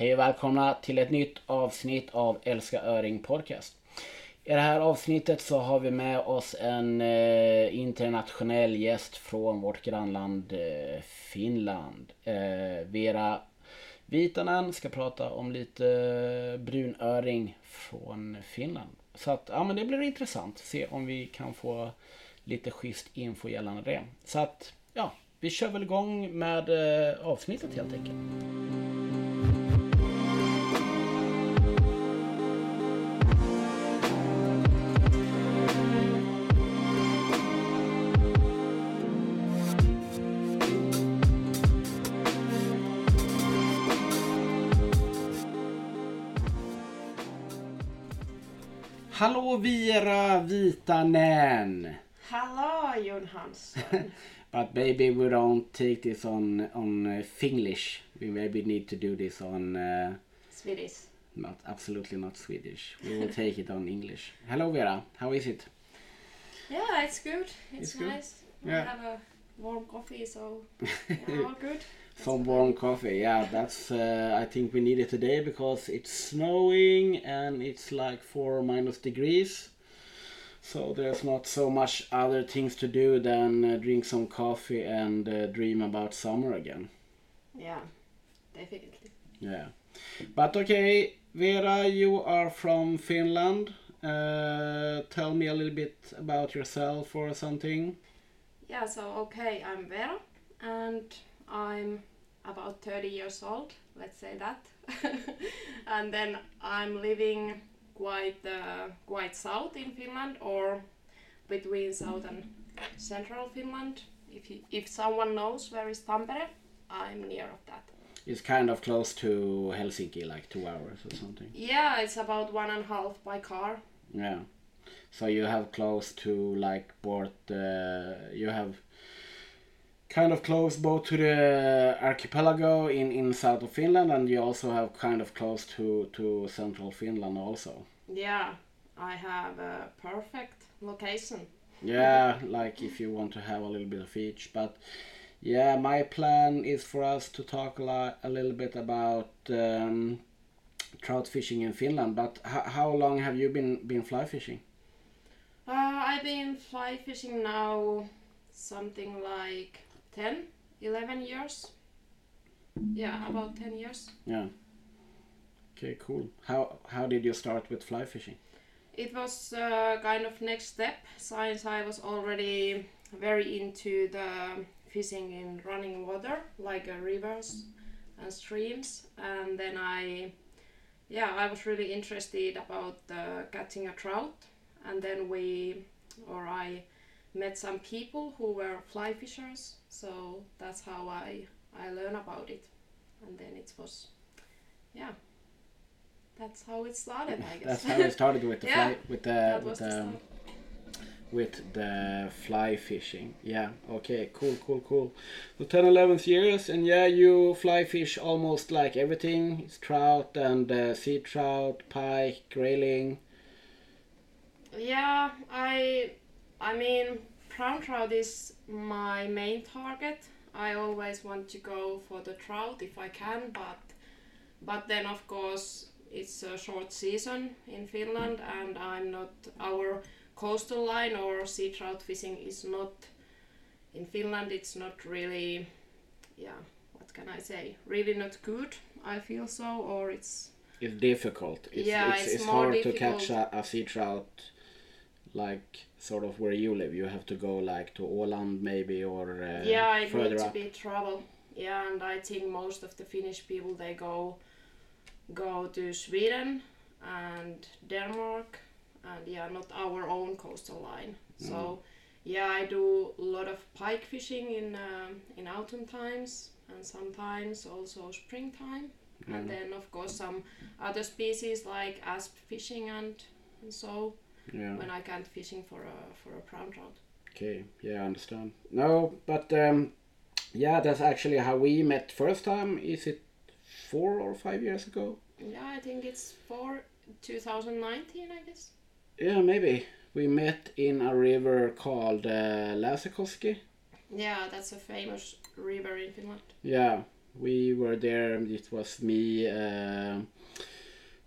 Hej och välkomna till ett nytt avsnitt av Älska Öring Podcast. I det här avsnittet så har vi med oss en eh, internationell gäst från vårt grannland eh, Finland. Eh, Vera Vitanen ska prata om lite eh, brunöring från Finland. Så att, ja men det blir intressant. Se om vi kan få lite schysst info gällande det. Så att, ja, vi kör väl igång med eh, avsnittet helt enkelt. Hallå Veera Viitanen! Hello, Jon Hansson. But maybe we don't take this on on uh, Finglish. We maybe need to do this on uh, Swedish. not absolutely not Swedish. We will take it on English. Hello Veera, how is it? Yeah, it's good. It's, It's good? nice. Yeah. Have a warm coffee, so yeah, all good. Some warm coffee. Yeah, that's uh, I think we need it today because it's snowing and it's like four minus degrees. So there's not so much other things to do than uh, drink some coffee and uh, dream about summer again. Yeah, definitely. Yeah. But okay, Veera, you are from Finland. Uh, tell me a little bit about yourself or something. Yeah, so okay, I'm Veera, and I'm about 30 years old. Let's say that. and then I'm living quite uh, quite south in Finland, or between south and central Finland. If you, if someone knows where is Tampere, I'm near of that. It's kind of close to Helsinki, like two hours or something. Yeah, it's about one and a half by car. Yeah. So you have close to like both. Uh, you have kind of close both to the archipelago in in south of Finland, and you also have kind of close to to central Finland also. Yeah, I have a perfect location. Yeah, like if you want to have a little bit of each, but yeah, my plan is for us to talk a, lot, a little bit about um, trout fishing in Finland. But how long have you been been fly fishing? Uh, I've been fly fishing now something like 10, 11 years. Yeah, about 10 years. Yeah. Okay, cool. How how did you start with fly fishing? It was uh, kind of next step since I was already very into the fishing in running water, like uh, rivers and streams. And then I, yeah, I was really interested about uh, catching a trout. And then we, or I, met some people who were fly fishers. So that's how I I learned about it. And then it was, yeah. That's how it started, I guess. That's how it started with the Yeah, fly with the with the the with the fly fishing. Yeah. Okay. Cool. Cool. Cool. So 10, 11 years, and yeah, you fly fish almost like everything. It's trout and uh, sea trout, pike, grayling. Yeah, I I mean brown trout is my main target. I always want to go for the trout if I can, but but then of course it's a short season in Finland and I'm not our coastal line or sea trout fishing is not in Finland it's not really yeah, what can I say? Really not good, I feel so or it's It's difficult. It's, Yeah, it's, it's it's hard to catch a, a sea trout, like sort of where you live. You have to go like to Åland maybe or uh, yeah it further needs to be travel. Yeah and i think most of the finnish people they go go to sweden and denmark and yeah not our own coastal line. So yeah i do a lot of pike fishing in um, in autumn times and sometimes also springtime. And then of course some other species like asp fishing and, and so Yeah. when i can't fishing for a for a brown trout Okay, yeah, I understand. No, but um, yeah, that's actually how we met first time. Is it four or five years ago? Yeah, I think it's for 2019, I guess. Yeah, maybe. We met in a river called uh, Lasakoski. Yeah, that's a famous river in Finland. Yeah, We were there. It was me uh,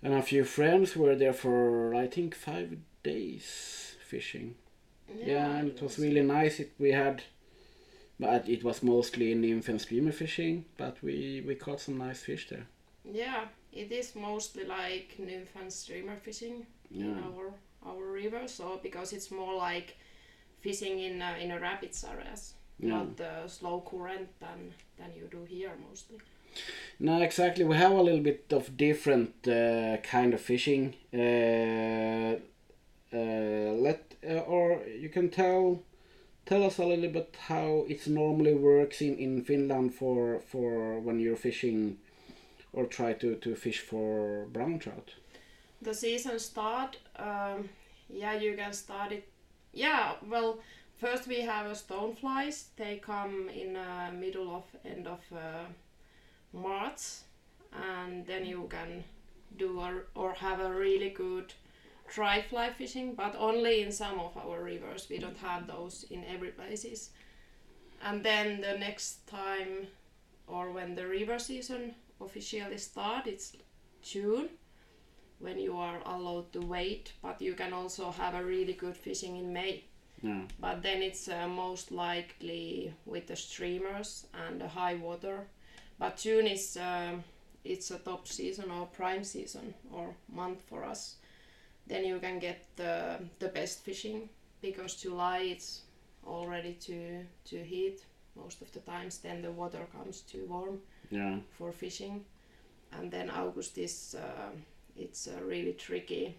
and a few friends were there for I think five days fishing. Yeah, and it was really nice. It we had, but it was mostly nymph and streamer fishing. But we we caught some nice fish there. Yeah, it is mostly like nymph and streamer fishing in our our river. So because it's more like fishing in uh, in a rapids areas, yeah. not the slow current than than you do here mostly. No, exactly. We have a little bit of different uh, kind of fishing. Uh, let uh, or you can tell tell us a little bit how it normally works in, in Finland for for when you're fishing or try to, to fish for brown trout. The season start. Um, yeah, you can start it. Yeah, well, first we have uh, stoneflies. They come in uh, middle of end of uh, March, and then you can do a, or have a really good dry fly fishing, but only in some of our rivers. We don't have those in every places. And then the next time, or when the river season officially start, it's June when you are allowed to wait, but you can also have a really good fishing in May. Yeah, But then it's uh, most likely with the streamers and the high water. But June is um it's a top season or prime season or month for us. Then you can get the the best fishing because July it's already too too heat most of the times. Then the water comes too warm yeah, for fishing, and then August is uh, it's a really tricky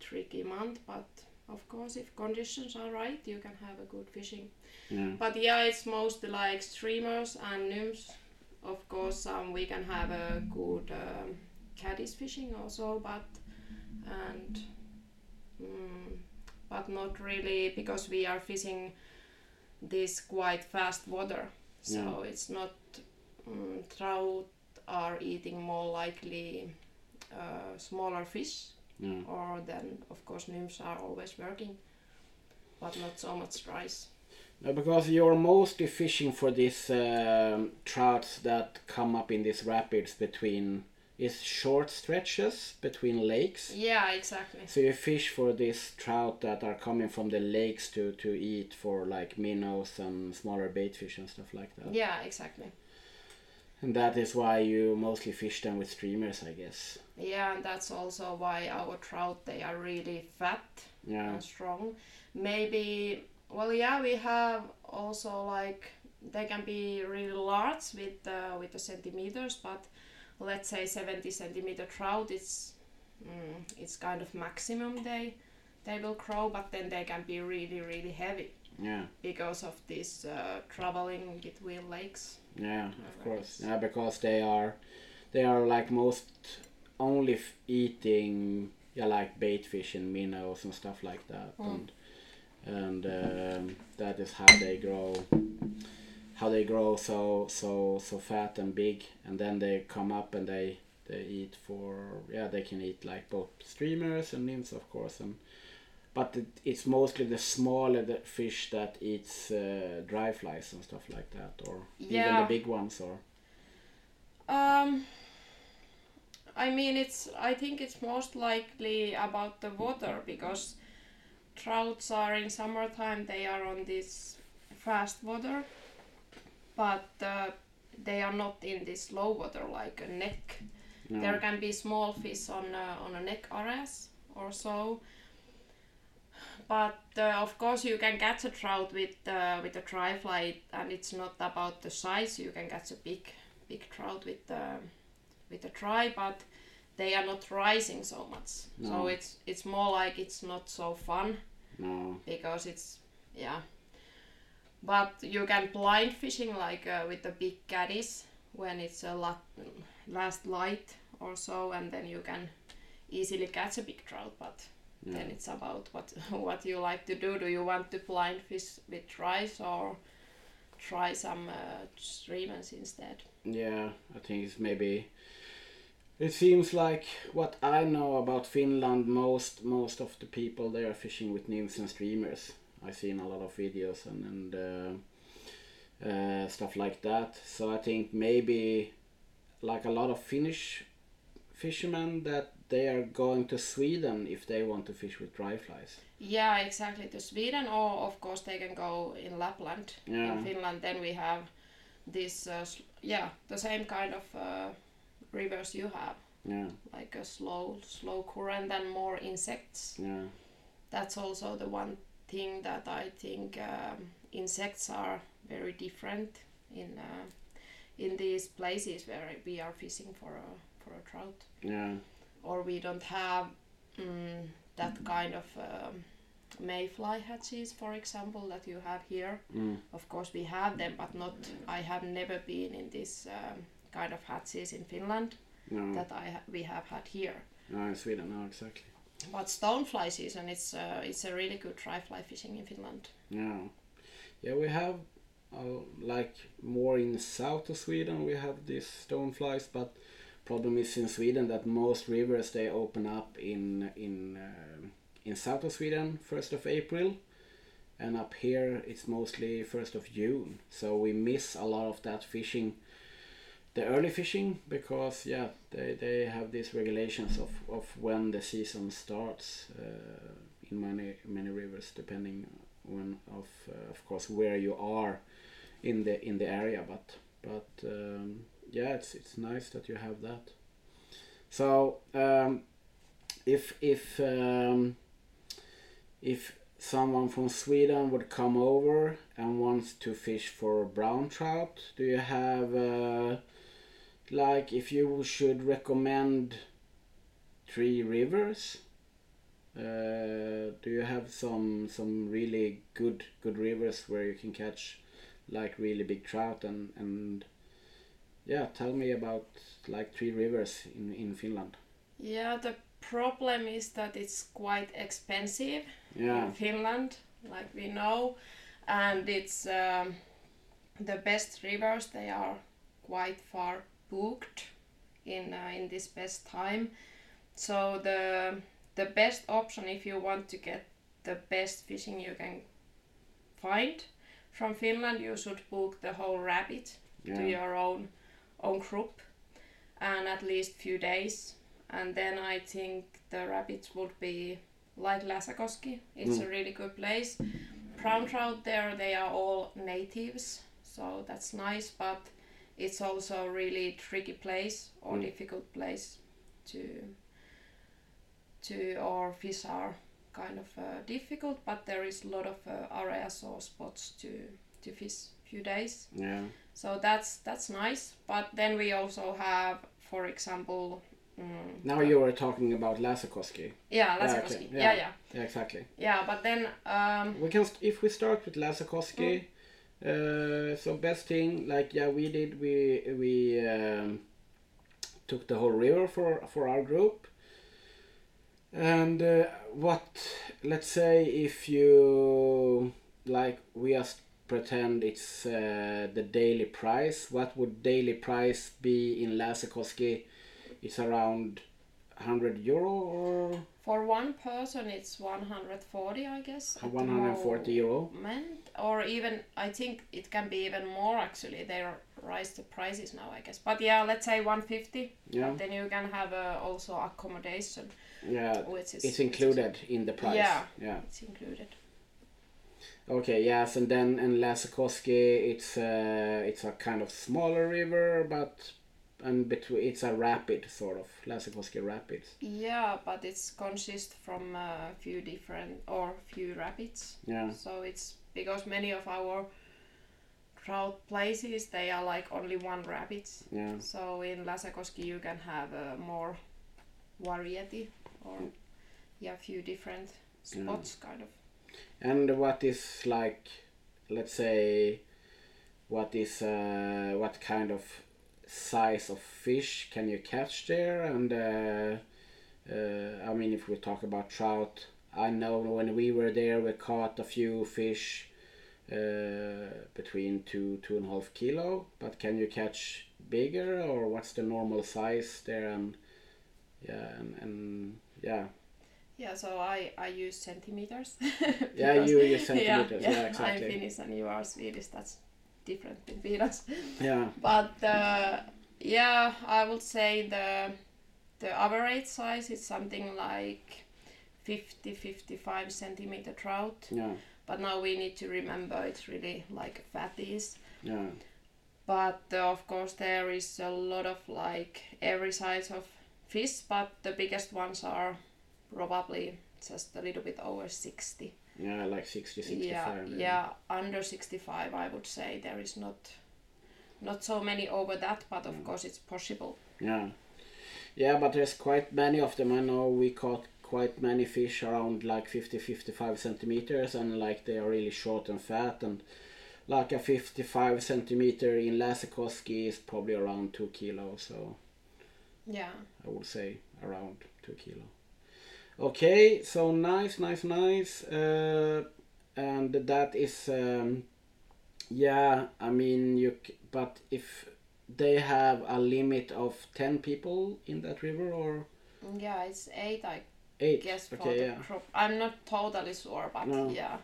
tricky month. But of course, if conditions are right, you can have a good fishing. yeah, But yeah, it's mostly like streamers and nymphs. Of course, um, we can have a good um, caddis fishing also, but and mm, but not really because we are fishing this quite fast water. So Yeah. it's not mm, trout are eating more likely uh, smaller fish, yeah. or then of course nymphs are always working, but not so much rice. No, because you're mostly fishing for these um, trouts that come up in these rapids between is short stretches between lakes. Yeah, exactly. So you fish for these trout that are coming from the lakes to, to eat for like minnows and smaller bait fish and stuff like that. Yeah, exactly. And that is why you mostly fish them with streamers, I guess. Yeah, and that's also why our trout they are really fat Yeah. and strong. Maybe well, yeah, we have also like they can be really large with uh, with the centimeters, but let's say 70 centimeter trout, it's mm, it's kind of maximum they they will grow, but then they can be really really heavy Yeah. because of this uh, traveling between lakes. Yeah, of course. Yeah, because they are, they are like most only f- eating yeah like bait fish and minnows and stuff like that, Mm. and and um, that is how they grow, how they grow so so so fat and big, and then they come up and they they eat for yeah they can eat like both streamers and nymphs of course and. But it, it's mostly the smaller the fish that eats uh, dry flies and stuff like that, or even the big ones, or Um, I mean, it's. I think it's most likely about the water because trouts are in summertime. They are on this fast water, but uh, they are not in this low water like a neck. no. There can be small fish on uh, on a neck areas or so. But uh, of course, you can catch a trout with uh, with a dry fly, and it's not about the size. You can catch a big big trout with the with the dry, but they are not rising so much. So it's it's more like it's not so fun no, because it's yeah. But you can blind fishing like uh, with the big caddis when it's a lot last light or so, and then you can easily catch a big trout. But yeah. then it's about what what you like to do. Do you want to blind fish with tries or try some uh, streamers instead? yeah, I think it's maybe. It seems like what I know about Finland, most most of the people they are fishing with nymphs and streamers. I've seen a lot of videos and and uh, uh, stuff like that. So I think maybe like a lot of Finnish fishermen that they are going to Sweden if they want to fish with dry flies. Yeah, exactly. To Sweden, or of course they can go in Lapland. Yeah. In Finland, then we have this, uh, yeah, the same kind of uh, rivers you have, Yeah, like a slow, slow current and more insects. yeah, That's also the one thing that I think um, insects are very different in uh, in these places where we are fishing for a for a trout. yeah, or we don't have mm, that kind of um, mayfly hatches, for example, that you have here. mm, Of course, we have them, but not. I have never been in this um, kind of hatches in Finland no, that I ha- we have had here. no, in Sweden, no, exactly. But stonefly season, it's uh, it's a really good dry fly fishing in Finland. Yeah, yeah, we have uh, like more in south of Sweden. We have these stoneflies, but problem is in Sweden that most rivers they open up in in uh, in south of Sweden first of April, and up here it's mostly first of June. So we miss a lot of that fishing, the early fishing, because yeah, they they have these regulations of of when the season starts uh, in many many rivers depending when of uh, of course where you are in the in the area. But but um, yeah it's it's nice that you have that. So um, if if um, if someone from Sweden would come over and wants to fish for brown trout do you have uh, like if you should recommend three rivers uh, do you have some some really good good rivers where you can catch like really big trout and and yeah tell me about like three rivers in in Finland Yeah, the problem is that it's quite expensive yeah in Finland, like we know, and it's um, the best rivers. They are quite far booked in uh, in this best time. So the the best option if you want to get the best fishing you can find from Finland, you should book the whole rabbit to your own own group and at least few days. And then i think the rabbits would be like lasakoski. It's a really good place. Brown trout there they are all natives so that's nice but it's also a really tricky place or Mm. difficult place to to or fish are kind of uh, difficult but there is a lot of uh, areas or spots to to fish few days yeah so that's that's nice. But then we also have, for example, mm, now you were talking about Lasakoski yeah, Yeah, okay, Yeah, yeah. yeah, yeah exactly yeah. But then um, we can st- if we start with Lasakoski uh, so best thing like yeah we did we we um, took the whole river for for our group. And uh, what let's say if you like we just pretend it's uh, the daily price what would daily price be in Lasakoski it's around 100 euro or for one person it's 140, I guess. 140 euro moment, or even I think it can be even more. Actually, they rise the prices now, I guess. But yeah, let's say 150. yeah Then you can have uh, also accommodation, yeah which is it's which is- included in the price Yeah. yeah It's included. Okay, yes, and then in Lasakoski, it's uh, it's a kind of smaller river, but and between it's a rapid sort of Lasakoski rapids. Yeah, but it's consist from a few different or few rapids. Yeah, So it's because many of our trout places they are like only one rapids. yeah, So in Lasakoski you can have a more variety or yeah, few different spots kind of. and what is like, let's say, what is uh, what kind of size of fish can you catch there? And uh, uh, I mean, if we talk about trout, I know when we were there, we caught a few fish uh, between two two and a half kilo. But can you catch bigger, or what's the normal size there? And yeah, and, and yeah, Yeah, so I, I use centimeters. yeah, you use centimeters. Yeah, exactly. I'm. Finnish and you are Swedish. That's different between us. Yeah, But uh, Yeah, I would say the the average size is something like 50 55 centimeter trout. Yeah, But now we need to remember it's really like fatties. yeah, But uh, of course there is a lot of like every size of fish, but the biggest ones are probably just a little bit over 60. Yeah, like 60, 65. yeah, maybe. yeah, under 65 I would say there is not not so many over that, but of course it's possible. Yeah. Yeah, but there's quite many of them. I know we caught quite many fish around like 50 55 centimeters and like they are really short and fat and like a 55 centimeter in Lasakoski is probably around 2 kilos so Yeah. I would say around 2 kilo. Okay, so nice, nice, nice. Uh, and that is, um, yeah, I mean, you, c- but if they have a limit of 10 people in that river or Yeah, it's 8 I 8? guess for okay, the yeah, crop. I'm not totally sure, but No. yeah.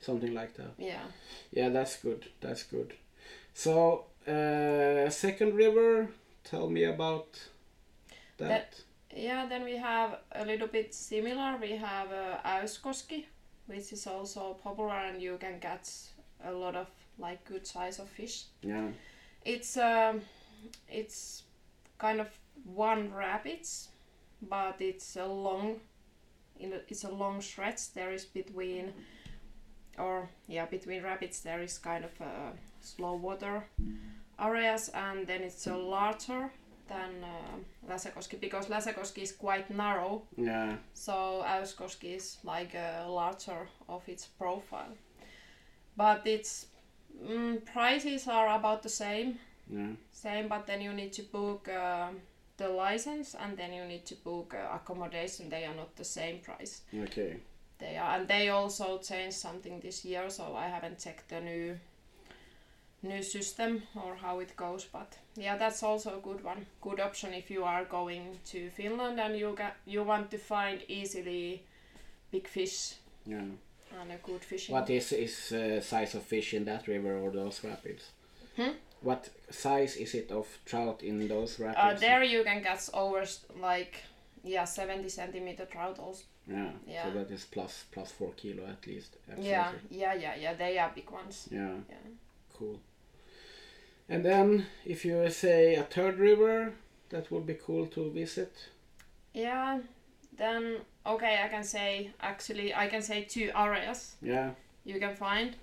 something like that. Yeah. Yeah, that's good, that's good. So, uh, second river, tell me about that. That- Yeah, then we have a little bit similar. We have uh, Äyskoski, which is also popular and you can catch a lot of like good size of fish. yeah, It's um, it's kind of one rapids, but it's a long, in a, it's a long stretch. There is between, or yeah, between rapids there is kind of a slow water areas, and then it's a larger than uh, Lasakoski because Lasakoski is quite narrow, yeah, so Äyskoski is like a larger of its profile. But its mm, prices are about the same. Yeah, same but then you need to book uh, the license and then you need to book uh, accommodation. They are not the same price. Okay. they are and they also changed something this year so i haven't checked the new new system or how it goes but yeah that's also a good one good option if you are going to finland and you got you want to find easily big fish Yeah. and a good fishing What is is uh, size of fish in that river or those rapids? Hmm? What size is it of trout in those uh, rapids? there you can catch over like yeah 70 centimeter trout also Yeah. Yeah. So that is plus plus four kilo at least. Yeah, yeah, yeah, yeah. They are big ones. Yeah. Yeah. Cool. And then if you say a third river, that would be cool to visit. Yeah. Then okay, I can say actually I can say two areas Yeah. you can find.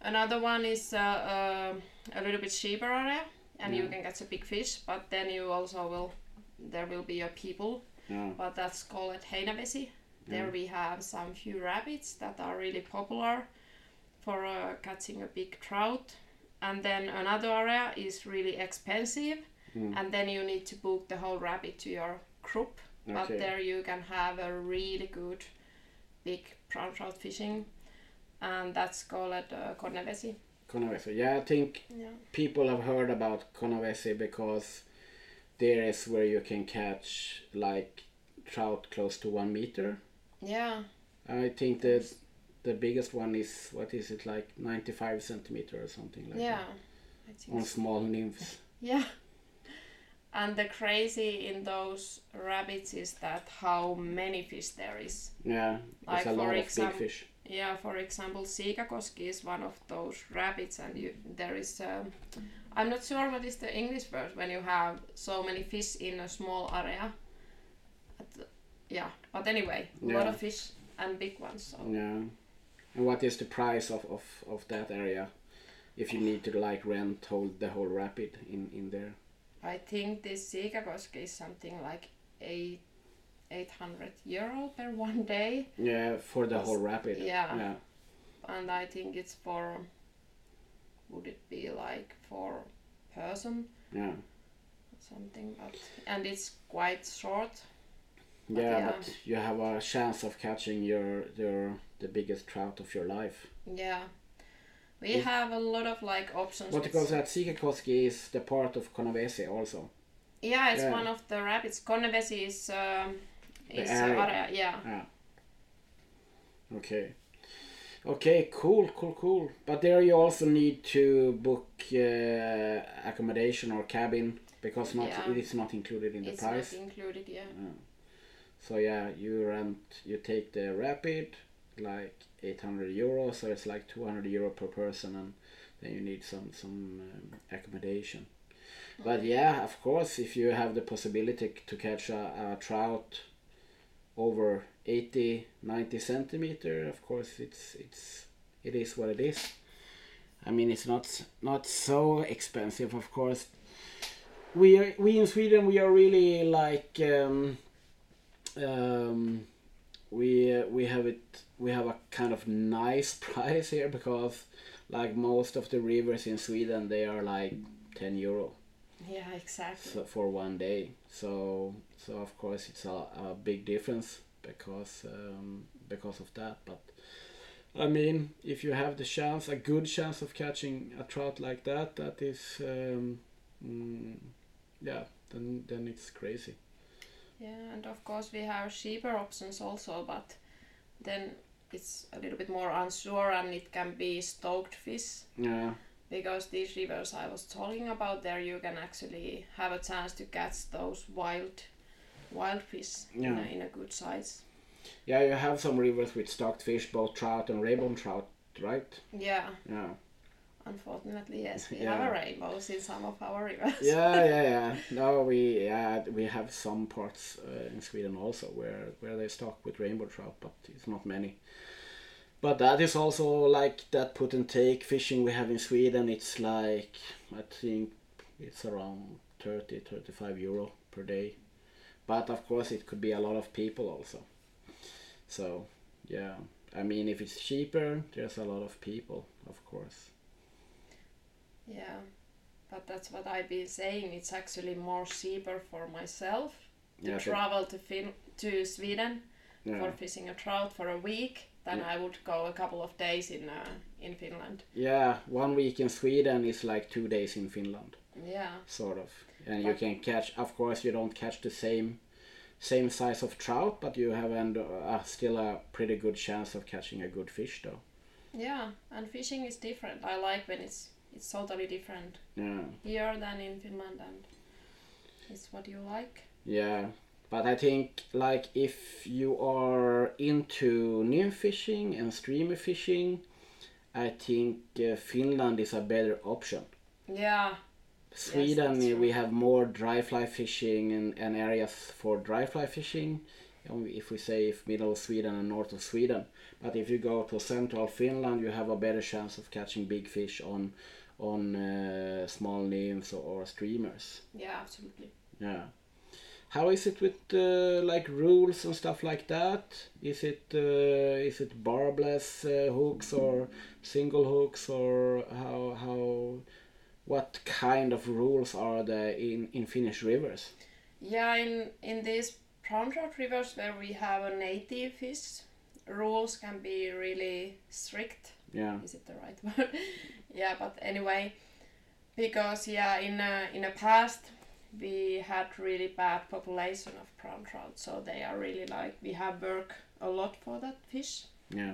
Another one is uh, uh, a little bit cheaper area, and you can catch a big fish. But then you also will there will be a people, Yeah. but that's called Heinävesi. There Yeah. we have some few rabbits that are really popular for uh, catching a big trout. And then another area is really expensive, Mm. and then you need to book the whole rabbit to your group. But there you can have a really good big brown trout fishing, and that's called uh, Konnevesi. Konavesi. Yeah, I think Yeah. people have heard about Konnevesi because there is where you can catch like trout close to one meter. Yeah. I think the the biggest one is what is it like 95 centimeter or something like Yeah. that on so. small nymphs. Yeah. And the crazy in those rabbits is that how many fish there is. Yeah, Like a for lot of big fish. Yeah, for example, Siikakoski is one of those rabbits, and you, there is. Um, I'm not sure what is the English word when you have so many fish in a small area. The- yeah, but anyway, a lot of fish and big ones. So. Yeah. And what is the price of, of, of that area if you need to like rent whole the whole rapid in, in there? I think this Siikakoski is something like eight, 800 euro per one day. Yeah, for the whole rapid. Yeah. Yeah. and I think it's for would it be like for person Yeah. something but and it's quite short Yeah, yeah. but you have a chance of catching your your the biggest trout of your life. yeah we Is- have a lot of like options What with- because that Siikakoski is the part of Konnevesi also. yeah it's Yeah. one of the rapids Konnevesi is um, is area. area yeah Yeah. Okay. Okay, cool, cool, cool. But there you also need to book uh, accommodation or cabin. because not Yeah. it is not included in the it's price. not included, yeah. So yeah, you rent, you take the Rapid, like 800 euro, so it's like 200 euro per person, and then you need some some um, accommodation. But yeah, of course, if you have the possibility to catch a, a trout over 80, 90 centimeter, of course, it's it's it is what it is. I mean, it's not not so expensive, of course. We are, we in Sweden we are really like um, um, we we have it we have a kind of nice price here because like most of the rivers in Sweden they are like 10 euro. Yeah, exactly. so for one day. So so of course it's a, a big difference because um, because of that. But I mean if you have the chance a good chance of catching a trout like that that is um, mm, yeah then then it's crazy Yeah, and of course we have cheaper options also, but then it's a little bit more unsure and it can be stoked fish yeah because these rivers I was talking about there you can actually have a chance to catch those wild wild fish in, a, in a good size. Yeah, you have some rivers with stocked fish, both trout and rainbow trout, right? Yeah, Yeah. Unfortunately yes, we Yeah. have a rainbows in some of our rivers. Yeah, yeah, yeah. No, we yeah we have some parts uh, in Sweden also where where they stock with rainbow trout, but it's not many. But that is also like that put and take fishing we have in Sweden. It's like I think it's around 30, 35 euro per day. But of course, it could be a lot of people also. So yeah, I mean, if it's cheaper, there's a lot of people, of course. Yeah, but that's what I've been saying. It's actually more cheaper for myself to Yeah, travel to fin- to Sweden yeah. for fishing a trout for a week than Yeah. I would go a couple of days in uh, in Finland. Yeah, one week in Sweden is like two days in Finland, Yeah, sort of. And you can catch, of course, you don't catch the same same size of trout, but you have and uh, still a pretty good chance of catching a good fish, though. yeah, and fishing is different. I like when it's it's totally different Yeah, here than in Finland, and it's what you like. yeah. But I think like if you are into nymph fishing and streamer fishing, I think uh, Finland is a better option. Yeah, Sweden, true. we have more dry fly fishing and, and areas for dry fly fishing. If we say if middle of Sweden and north of Sweden, but if you go to central Finland, you have a better chance of catching big fish on on uh, small names or, or streamers. yeah, absolutely. Yeah. How is it with uh, like rules and stuff like that? Is it uh, is it barbless uh, hooks or single hooks or how how what kind of rules are there in in Finnish rivers? Yeah, in in these trout rivers where we have a native fish, rules can be really strict. Yeah, Is it the right word? Yeah, but anyway, because yeah, in a, in the past we had really bad population of brown trout, so they are really like we have work a lot for that fish. Yeah,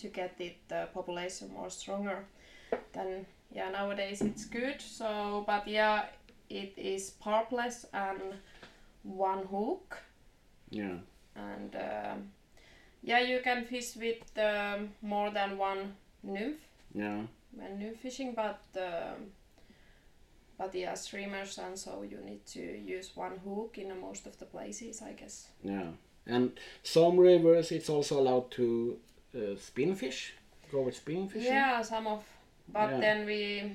to get it the population more stronger. Then yeah, nowadays it's good. So, but yeah, it is barbless and one hook, yeah, and um, yeah, you can fish with um, more than one nymph. Yeah, when nymph fishing, but um, but yeah, streamers and so you need to use one hook in most of the places, I guess. yeah. And some rivers, it's also allowed to uh, spin fish, go with spin fishing, Yeah, some of, but Yeah. then we.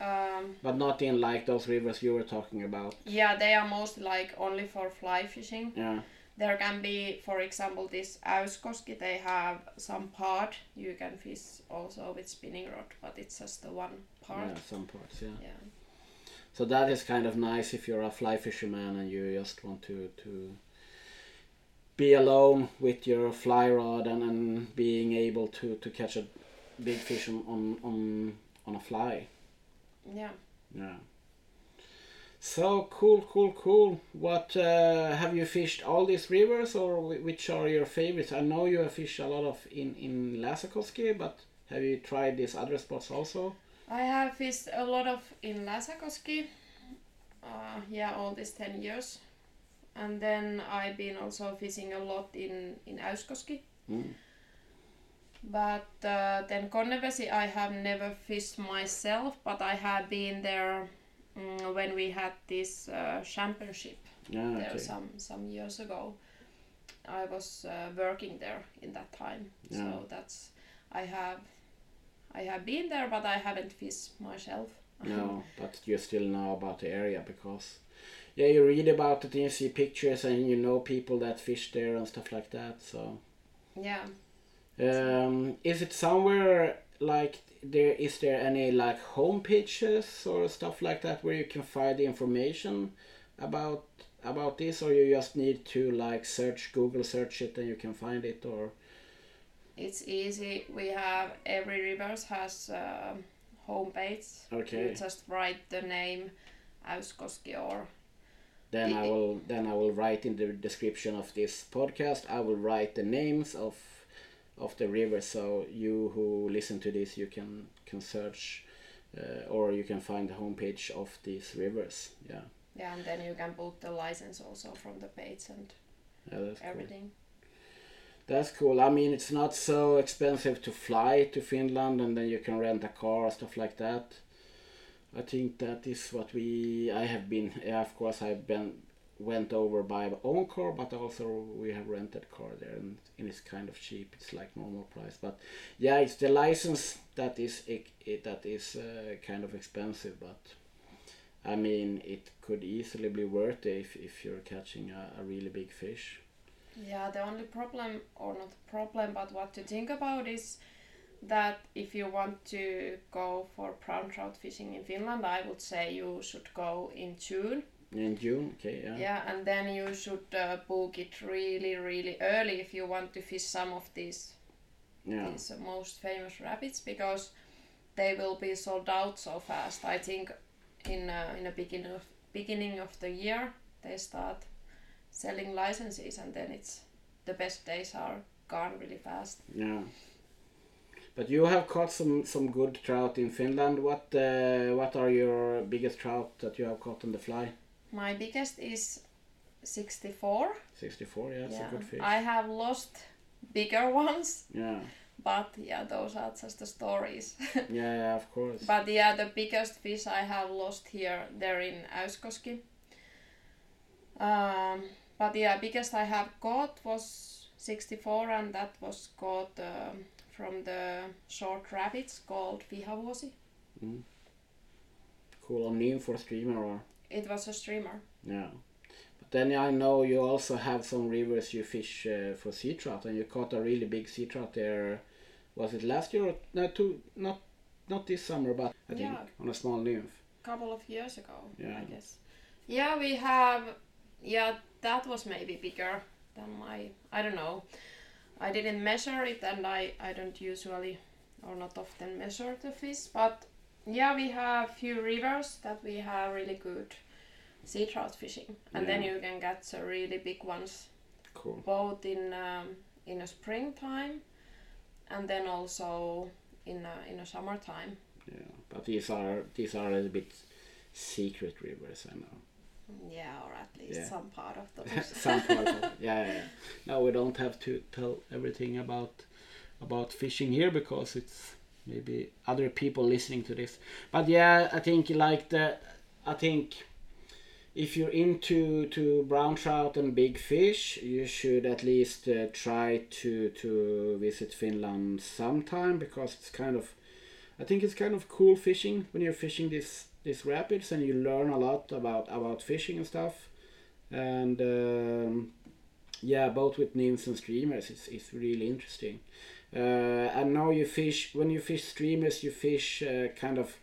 Um, but not in like those rivers you were talking about. Yeah, they are mostly like only for fly fishing. Yeah, There can be, for example, this Äyskoski, they have some part you can fish also with spinning rod, but it's just the one part. yeah, some parts, yeah. Yeah. So that is kind of nice if you're a fly fisherman and you just want to to be alone with your fly rod and, and being able to, to catch a big fish on, on, on, on a fly. Yeah. Yeah. So cool, cool, cool. What uh, have you fished all these rivers or which are your favorites? I know you have fished a lot of in in Lasakoski, but have you tried these other spots also? I have fished a lot of in Lasakoski. uh, yeah, all these 10 years. And then I've been also fishing a lot in, in Äyskoski. Mm. But uh, then Konnevesi I have never fished myself, but I have been there mm, when we had this uh, championship Yeah, there okay. some some years ago. I was uh, working there in that time, Yeah. so that's I have I have been there, but I haven't fished myself. No, but you still know about the area because yeah, you read about it and you see pictures and you know people that fish there and stuff like that. So yeah, um, is it somewhere like there is there any like home pages or stuff like that where you can find the information about about this or you just need to like search Google search it and you can find it or it's easy. We have every rivers has um, a homepage. okay You just write the name Äyskoski or then I- will then I will write in the description of this podcast I will write the names of of the river. so you who listen to this you can can search uh, or you can find the homepage of these rivers yeah yeah, and then you can book the license also from the page and yeah that's cool. everything. That's cool. I mean, it's not so expensive to fly to Finland, and then you can rent a car, stuff like that. I think that is what we. I have been. Yeah, of course, I've been went over by own car, but also we have rented car there, and, and it's kind of cheap. It's like normal price, but yeah, it's the license that is it, it that is uh, kind of expensive, but. I mean, it could easily be worth it if, if you're catching a, a really big fish. Yeah, the only problem, or not problem, but what to think about is that if you want to go for brown trout fishing in Finland, I would say you should go in June. In June, okay, yeah. Yeah, and then you should uh, book it really, really early if you want to fish some of these Yeah. these most famous rapids because they will be sold out so fast. I think in uh, in the beginning of beginning of the year they start selling licenses and then it's the best days are gone really fast. Yeah. But you have caught some some good trout in Finland. What uh, what are your biggest trout that you have caught on the fly? My biggest is 64. 64, yeah, it's a good fish. I have lost bigger ones, Yeah. but yeah, those are just the stories. yeah, yeah, of course. But yeah, the biggest fish I have lost here, they're in Äyskoski. Um, but yeah, biggest I have caught was 64 and that was caught um, from the short rapids called Vihavuosi. Mm. Cool. On nymph for streamer or It was a streamer. yeah. But then I know you also have some rivers you fish uh, for sea trout, and you caught a really big sea trout there. Was it last year? Or, no, two, not not this summer, but I think Yeah. on a small nymph. couple of years ago, Yeah. I guess. Yeah, we have. Yeah, that was maybe bigger than my. I don't know. I didn't measure it, and I I don't usually or not often measure the fish. But yeah, we have few rivers that we have really good sea trout fishing, and then you can get the really big ones Cool. both in um, in a springtime, and then also in in a summertime. Yeah, but these are these are a little bit secret rivers, I know. Yeah, or at least Yeah. some part of those. Some part of. Yeah, yeah, yeah. No, we don't have to tell everything about about fishing here because it's maybe other people listening to this. But yeah, I think like the I think if you're into to brown trout and big fish, you should at least uh, try to to visit Finland sometime because it's kind of I think it's kind of cool fishing when you're fishing this this rapids and you learn a lot about about fishing and stuff and um, yeah both with nymphs and streamers it's, it's really interesting and now you fish when you fish streamers you fish uh, kind of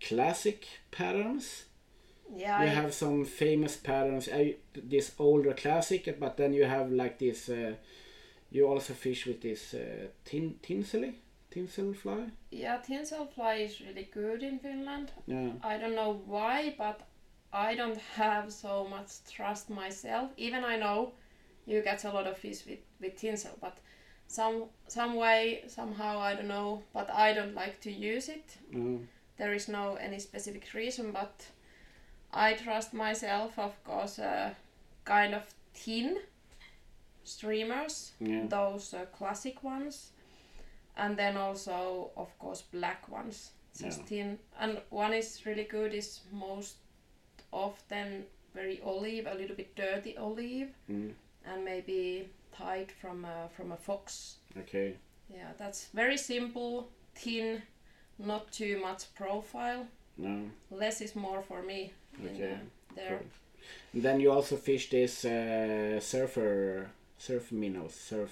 classic patterns? Yeah, you I, have some famous patterns. Uh, this older classic but then you have like this uh, you also fish with this uh, tin tinsel tinsel fly yeah, tinsel fly is really good in Finland. yeah. I don't know why, but I don't have so much trust myself. Even I know you get a lot of fish with, with tinsel, but some some way somehow I don't know, but I don't like to use it. uh, There is no any specific reason, but I trust myself, of course, uh, kind of thin streamers, Yeah. those uh, classic ones, and then also, of course, black ones, just Yeah. thin. And one is really good is most often very olive, a little bit dirty olive, Mm. and maybe tied from a, from a fox. Okay. Yeah, that's very simple, thin, not too much profile. No. Less is more for me. in, Okay. uh, there. Cool. Then you also fish this uh, surfer surf minnows surf.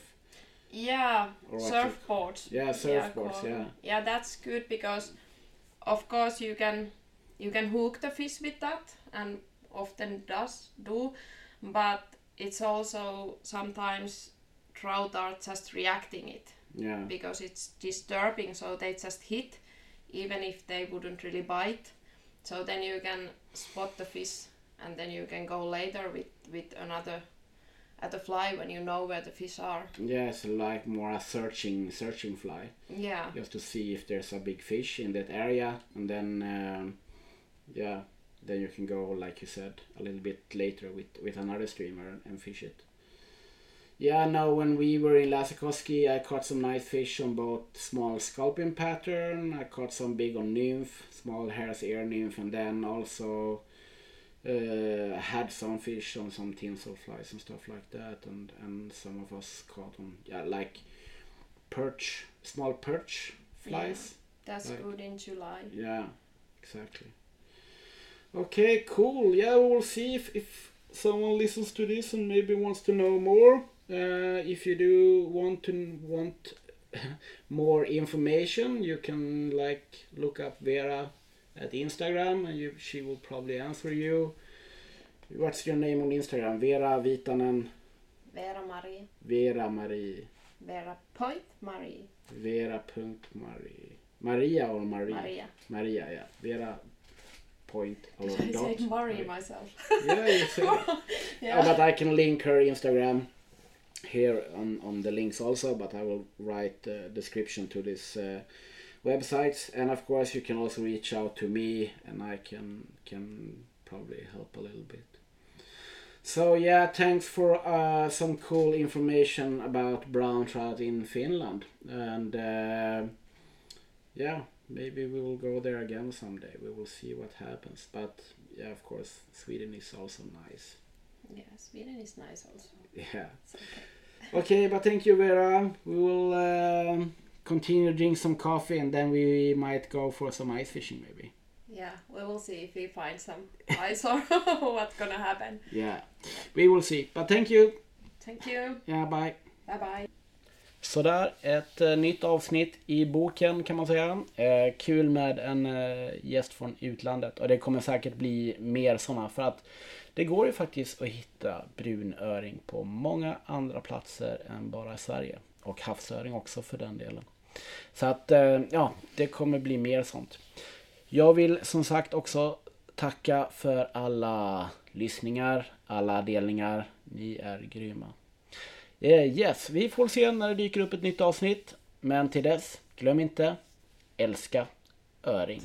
Yeah, surfboards. Yeah, surfboards. Yeah. Yeah, that's good because, of course, you can you can hook the fish with that, and often does do, but it's also sometimes trout are just reacting it Yeah. because it's disturbing, so they just hit, even if they wouldn't really bite. So then you can spot the fish, and then you can go later with with another at fly when you know where the fish are. Yeah, it's like more a searching searching fly, Yeah. just to see if there's a big fish in that area, and then um, yeah, then you can go like you said a little bit later with with another streamer and fish it. Yeah, no, when we were in Lasakoski, I caught some nice fish on both small sculpin pattern. I caught some big on nymph, small hare's ear nymph, and then also uh, had some fish on some tinsel flies and stuff like that. And, and some of us caught on, yeah, like perch, small perch flies. That's Like- good in July. Yeah, exactly. Okay, cool. Yeah, we'll see if, if someone listens to this and maybe wants to know more. Uh, if you do want to want more information, you can like look up Veera at Instagram, and you, she will probably answer you. What's your name on Instagram? Veera Viitanen, Veera Marie. Veera Marie, Veera Point Marie. Veera.Marie. Maria or Marie? Maria. Maria, yeah. Veera point or I dot. Marie Maria. myself? Yeah, you it. yeah. Oh, but I can link her Instagram here on, on the links also, but I will write the description to this uh, websites. And of course, you can also reach out to me, and I can can probably help a little bit. So yeah, thanks for uh, some cool information about brown trout in Finland, and uh, yeah, maybe we will go there again someday. We will see what happens. But yeah, of course, Sweden is also nice. yeah, Sweden is nice also. Yeah. Okay. Okay, but thank you, Veera. We will um, continue drink some coffee and then we might go for some ice fishing, maybe. Yeah, we will see if we find some ice or what's gonna happen. Yeah, we will see. But thank you. Thank you. Yeah, bye. Bye bye. Sådär, ett eh, nytt avsnitt i boken kan man säga. Eh, kul med en eh, gäst från utlandet och det kommer säkert bli mer sådana för att det går ju faktiskt att hitta brunöring på många andra platser än bara i Sverige. Och havsöring också för den delen. Så att eh, ja, det kommer bli mer sånt. Jag vill som sagt också tacka för alla lyssningar, alla delningar. Ni är grymma. Eh, Yes, vi får se när det dyker upp ett nytt avsnitt. Men till dess, glöm inte, älska öring.